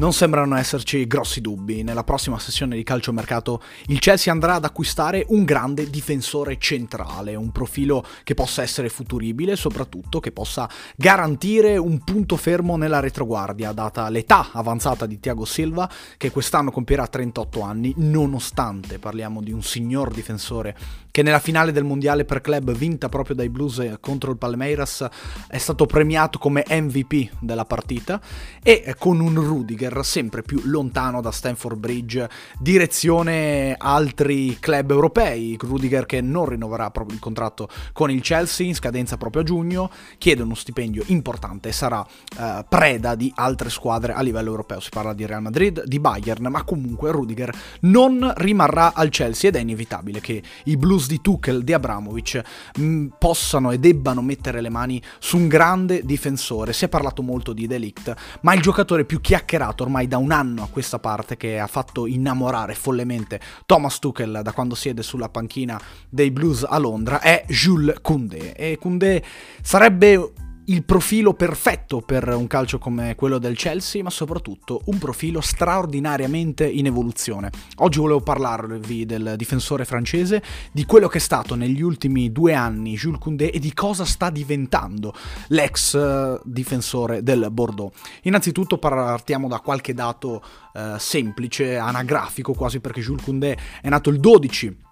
Non sembrano esserci grossi dubbi. Nella prossima sessione di calciomercato il Chelsea andrà ad acquistare un grande difensore centrale, un profilo che possa essere futuribile e soprattutto che possa garantire un punto fermo nella retroguardia, data l'età avanzata di Thiago Silva, che quest'anno compierà 38 anni, nonostante parliamo di un signor difensore che nella finale del mondiale per club vinta proprio dai Blues contro il Palmeiras è stato premiato come MVP della partita e con un Rudiger sempre più lontano da Stanford Bridge, direzione altri club europei. Rudiger che non rinnoverà proprio il contratto con il Chelsea in scadenza proprio a giugno, chiede uno stipendio importante e sarà eh, preda di altre squadre a livello europeo. Si parla di Real Madrid, di Bayern, ma comunque Rudiger non rimarrà al Chelsea ed è inevitabile che i blues di Tuchel, di Abramovic mm, possano e debbano mettere le mani su un grande difensore. Si è parlato molto di Delict, ma il giocatore più chiacchierato ormai da un anno a questa parte che ha fatto innamorare follemente Thomas Tuchel da quando siede sulla panchina dei Blues a Londra è Jules Koundé e Koundé sarebbe il profilo perfetto per un calcio come quello del Chelsea, ma soprattutto un profilo straordinariamente in evoluzione. Oggi volevo parlarvi del difensore francese, di quello che è stato negli ultimi due anni Jules Koundé e di cosa sta diventando l'ex uh, difensore del Bordeaux. Innanzitutto partiamo da qualche dato uh, semplice, anagrafico quasi, perché Jules Koundé è nato il 12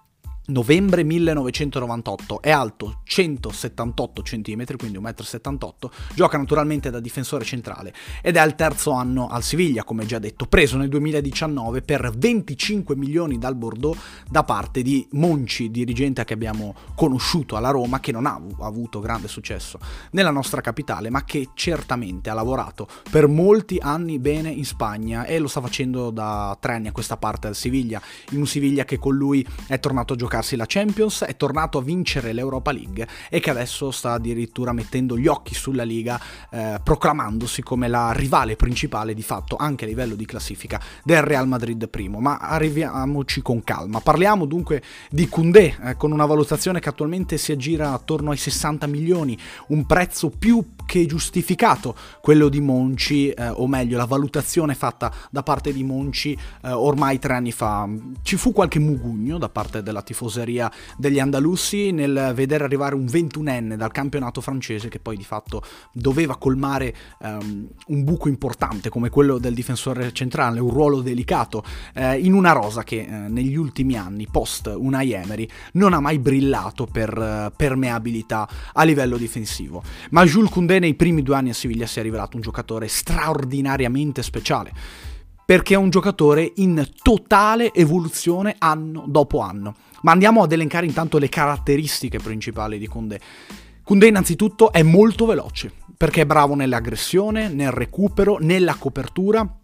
novembre 1998, è alto 178 cm, quindi 1,78 m, gioca naturalmente da difensore centrale ed è al terzo anno al Siviglia, come già detto, preso nel 2019 per 25 milioni dal Bordeaux da parte di Monci, dirigente che abbiamo conosciuto alla Roma, che non ha avuto grande successo nella nostra capitale, ma che certamente ha lavorato per molti anni bene in Spagna e lo sta facendo da tre anni a questa parte al Siviglia, in un Siviglia che con lui è tornato a giocare giocarsi la Champions, è tornato a vincere l'Europa League e che adesso sta addirittura mettendo gli occhi sulla Liga, eh, proclamandosi come la rivale principale di fatto anche a livello di classifica del Real Madrid primo. Ma arriviamoci con calma. Parliamo dunque di Koundé eh, con una valutazione che attualmente si aggira attorno ai 60 milioni, un prezzo più che giustificato quello di Monci, eh, o meglio la valutazione fatta da parte di Monci eh, ormai tre anni fa. Ci fu qualche mugugno da parte della tifoseria degli andalussi nel vedere arrivare un 21enne dal campionato francese che poi di fatto doveva colmare um, un buco importante come quello del difensore centrale, un ruolo delicato, eh, in una rosa che eh, negli ultimi anni, post Unai Emery, non ha mai brillato per uh, permeabilità a livello difensivo. Ma Jules Koundé nei primi due anni a Siviglia si è rivelato un giocatore straordinariamente speciale, perché è un giocatore in totale evoluzione anno dopo anno. Ma andiamo ad elencare intanto le caratteristiche principali di Koundé. Koundé innanzitutto è molto veloce, perché è bravo nell'aggressione, nel recupero, nella copertura,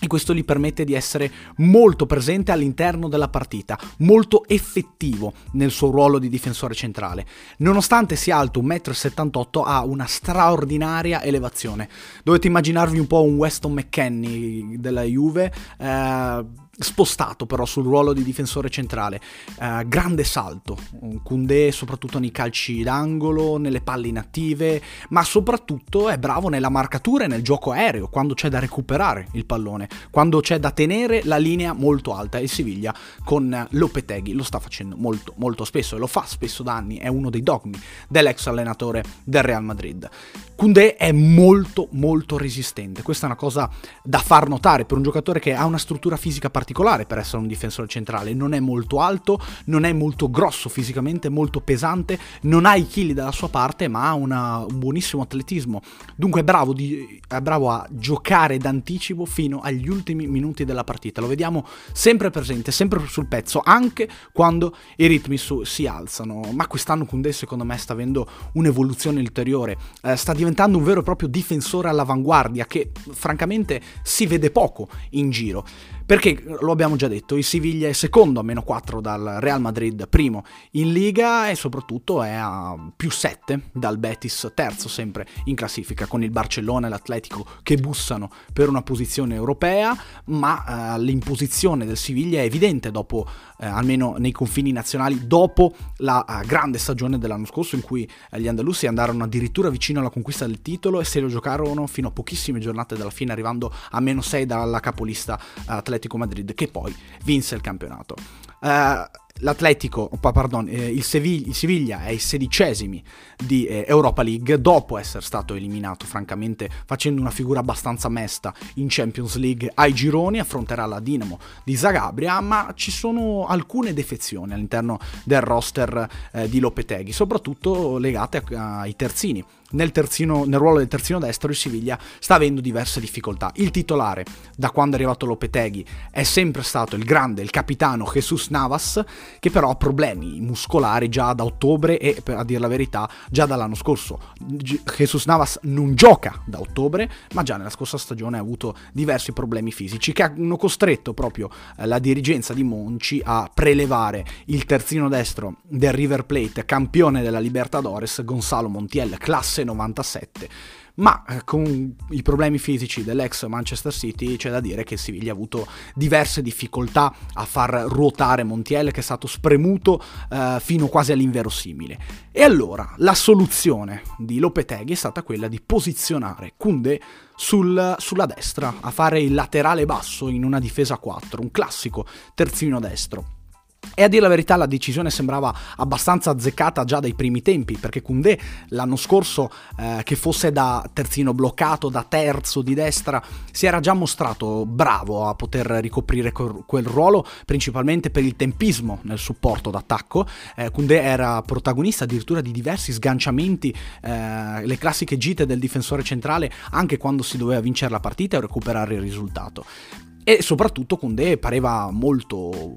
e questo gli permette di essere molto presente all'interno della partita, molto effettivo nel suo ruolo di difensore centrale. Nonostante sia alto 1,78 m ha una straordinaria elevazione. Dovete immaginarvi un po' un Weston McKenney della Juve. Eh, spostato però sul ruolo di difensore centrale. Uh, grande salto, Koundé soprattutto nei calci d'angolo, nelle palle inattive, ma soprattutto è bravo nella marcatura e nel gioco aereo, quando c'è da recuperare il pallone, quando c'è da tenere la linea molto alta. E Siviglia con Lopeteghi lo sta facendo molto molto spesso e lo fa spesso da anni, è uno dei dogmi dell'ex allenatore del Real Madrid. Koundé è molto molto resistente, questa è una cosa da far notare per un giocatore che ha una struttura fisica particolare per essere un difensore centrale, non è molto alto, non è molto grosso fisicamente, molto pesante, non ha i chili dalla sua parte ma ha una, un buonissimo atletismo, dunque è bravo, di, è bravo a giocare d'anticipo fino agli ultimi minuti della partita, lo vediamo sempre presente, sempre sul pezzo, anche quando i ritmi su, si alzano, ma quest'anno Koundé secondo me sta avendo un'evoluzione ulteriore, eh, sta diventando un vero e proprio difensore all'avanguardia che francamente si vede poco in giro. Perché, lo abbiamo già detto, il Siviglia è secondo a meno 4 dal Real Madrid, primo in Liga e soprattutto è a più 7 dal Betis, terzo sempre in classifica, con il Barcellona e l'Atletico che bussano per una posizione europea, ma eh, l'imposizione del Siviglia è evidente dopo, eh, almeno nei confini nazionali, dopo la uh, grande stagione dell'anno scorso in cui eh, gli andalusi andarono addirittura vicino alla conquista del titolo e se lo giocarono fino a pochissime giornate dalla fine, arrivando a meno 6 dalla capolista Atletico Madrid, che poi vinse il campionato. Uh, l'Atletico, oh, pardon, eh, il, Siviglia è ai sedicesimi di eh, Europa League dopo essere stato eliminato francamente facendo una figura abbastanza mesta in Champions League ai gironi affronterà la Dinamo di Zagabria ma ci sono alcune defezioni all'interno del roster eh, di Lopeteghi soprattutto legate ai terzini nel, terzino, nel, ruolo del terzino destro il Siviglia sta avendo diverse difficoltà. Il titolare, da quando è arrivato Lopeteghi, è sempre stato il grande, il capitano Jesus Navas, che però ha problemi muscolari già da ottobre e, a dire la verità, già dall'anno scorso. Jesus Navas non gioca da ottobre, ma già nella scorsa stagione ha avuto diversi problemi fisici che hanno costretto proprio eh, la dirigenza di Monci a prelevare il terzino destro del River Plate, campione della Libertadores, Gonzalo Montiel, classe classe 97. Ma eh, con i problemi fisici dell'ex Manchester City c'è da dire che Siviglia ha avuto diverse difficoltà a far ruotare Montiel che è stato spremuto eh, fino quasi all'inverosimile. E allora la soluzione di Lopeteghi è stata quella di posizionare Kunde sul, sulla destra, a fare il laterale basso in una difesa 4, un classico terzino destro. E a dire la verità la decisione sembrava abbastanza azzeccata già dai primi tempi, perché Koundé l'anno scorso, eh, che fosse da terzino bloccato, da terzo di destra, si era già mostrato bravo a poter ricoprire quel, ruolo, principalmente per il tempismo nel supporto d'attacco. Eh, Koundé era protagonista addirittura di diversi sganciamenti, eh, le classiche gite del difensore centrale, anche quando si doveva vincere la partita o recuperare il risultato. E soprattutto Koundé pareva molto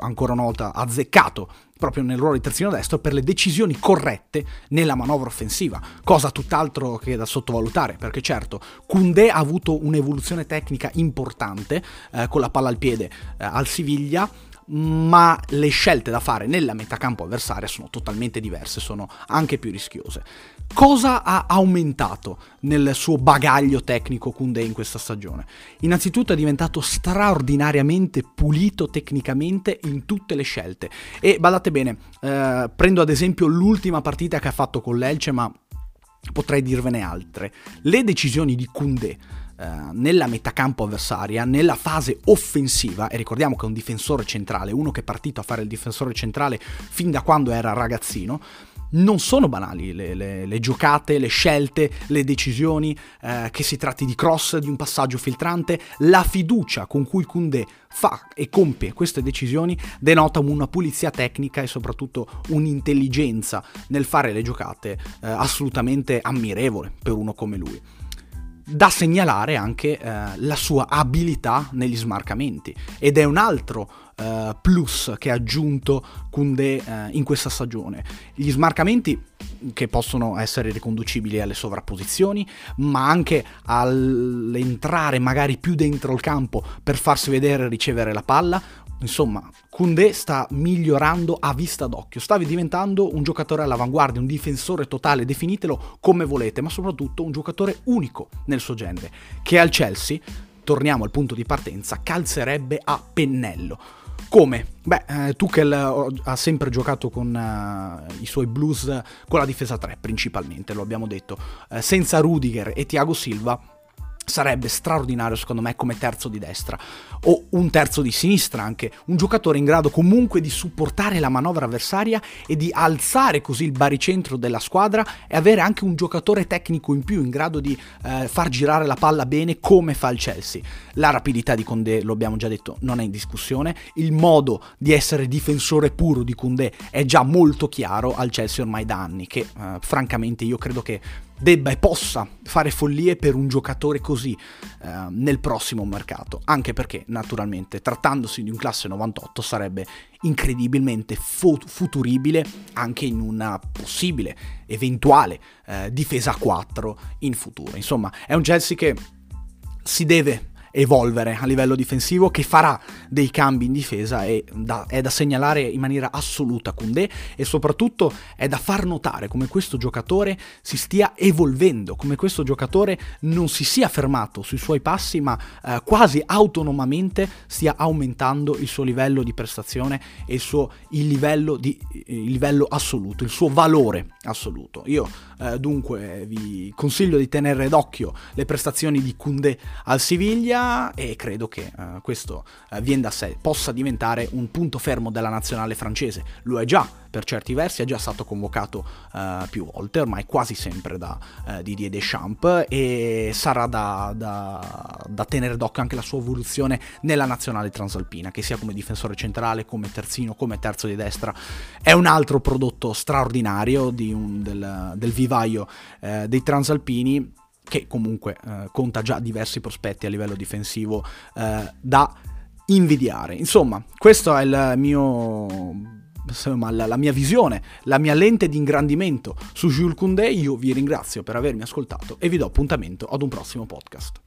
ancora una volta azzeccato proprio nel ruolo di terzino destro per le decisioni corrette nella manovra offensiva, cosa tutt'altro che da sottovalutare, perché certo Koundé ha avuto un'evoluzione tecnica importante eh, con la palla al piede eh, al Siviglia, ma le scelte da fare nella metacampo avversaria sono totalmente diverse, sono anche più rischiose. Cosa ha aumentato nel suo bagaglio tecnico Kunde in questa stagione? Innanzitutto è diventato straordinariamente pulito tecnicamente in tutte le scelte. E badate bene, eh, prendo ad esempio l'ultima partita che ha fatto con l'Elce, ma potrei dirvene altre. Le decisioni di Kunde eh, nella metacampo avversaria, nella fase offensiva, e ricordiamo che è un difensore centrale, uno che è partito a fare il difensore centrale fin da quando era ragazzino, non sono banali le, le, le, giocate, le scelte, le decisioni, eh, che si tratti di cross, di un passaggio filtrante, la fiducia con cui Kunde fa e compie queste decisioni denota una pulizia tecnica e soprattutto un'intelligenza nel fare le giocate eh, assolutamente ammirevole per uno come lui da segnalare anche eh, la sua abilità negli smarcamenti ed è un altro eh, plus che ha aggiunto Kunde eh, in questa stagione. Gli smarcamenti che possono essere riconducibili alle sovrapposizioni, ma anche all'entrare magari più dentro il campo per farsi vedere e ricevere la palla, Insomma, Koundé sta migliorando a vista d'occhio, sta diventando un giocatore all'avanguardia, un difensore totale, definitelo come volete, ma soprattutto un giocatore unico nel suo genere, che al Chelsea, torniamo al punto di partenza, calzerebbe a pennello. Come? Beh, eh, Tuchel eh, ha sempre giocato con uh, i suoi blues con la difesa 3 principalmente, lo abbiamo detto, uh, senza Rudiger e Thiago Silva sarebbe straordinario secondo me come terzo di destra. O un terzo di sinistra anche, un giocatore in grado comunque di supportare la manovra avversaria e di alzare così il baricentro della squadra e avere anche un giocatore tecnico in più in grado di eh, far girare la palla bene come fa il Chelsea. La rapidità di Condé, lo abbiamo già detto, non è in discussione, il modo di essere difensore puro di Condé è già molto chiaro al Chelsea ormai da anni che eh, francamente io credo che debba e possa fare follie per un giocatore così eh, nel prossimo mercato, anche perché naturalmente trattandosi di un classe 98 sarebbe incredibilmente fu- futuribile anche in una possibile, eventuale eh, difesa 4 in futuro. Insomma, è un Chelsea che si deve evolvere a livello difensivo, che farà dei cambi in difesa e da, è da segnalare in maniera assoluta Koundé e soprattutto è da far notare come questo giocatore si stia evolvendo, come questo giocatore non si sia fermato sui suoi passi ma eh, quasi autonomamente stia aumentando il suo livello di prestazione e il suo il livello, di, il livello assoluto, il suo valore assoluto. Io eh, dunque vi consiglio di tenere d'occhio le prestazioni di Koundé al Siviglia e credo che eh, questo eh, viene da sé possa diventare un punto fermo della nazionale francese. Lo è già per certi versi, è già stato convocato eh, più volte, ormai quasi sempre da Didier Deschamps e sarà da, da, da tenere d'occhio anche la sua evoluzione nella nazionale transalpina, che sia come difensore centrale, come terzino, come terzo di destra. È un altro prodotto straordinario un, del, del, vivaio dei transalpini che comunque eh, conta già diversi prospetti a livello difensivo eh, da invidiare. Insomma, questo è il mio insomma, la, la, mia visione, la mia lente di ingrandimento su Jules Koundé. Io vi ringrazio per avermi ascoltato e vi do appuntamento ad un prossimo podcast.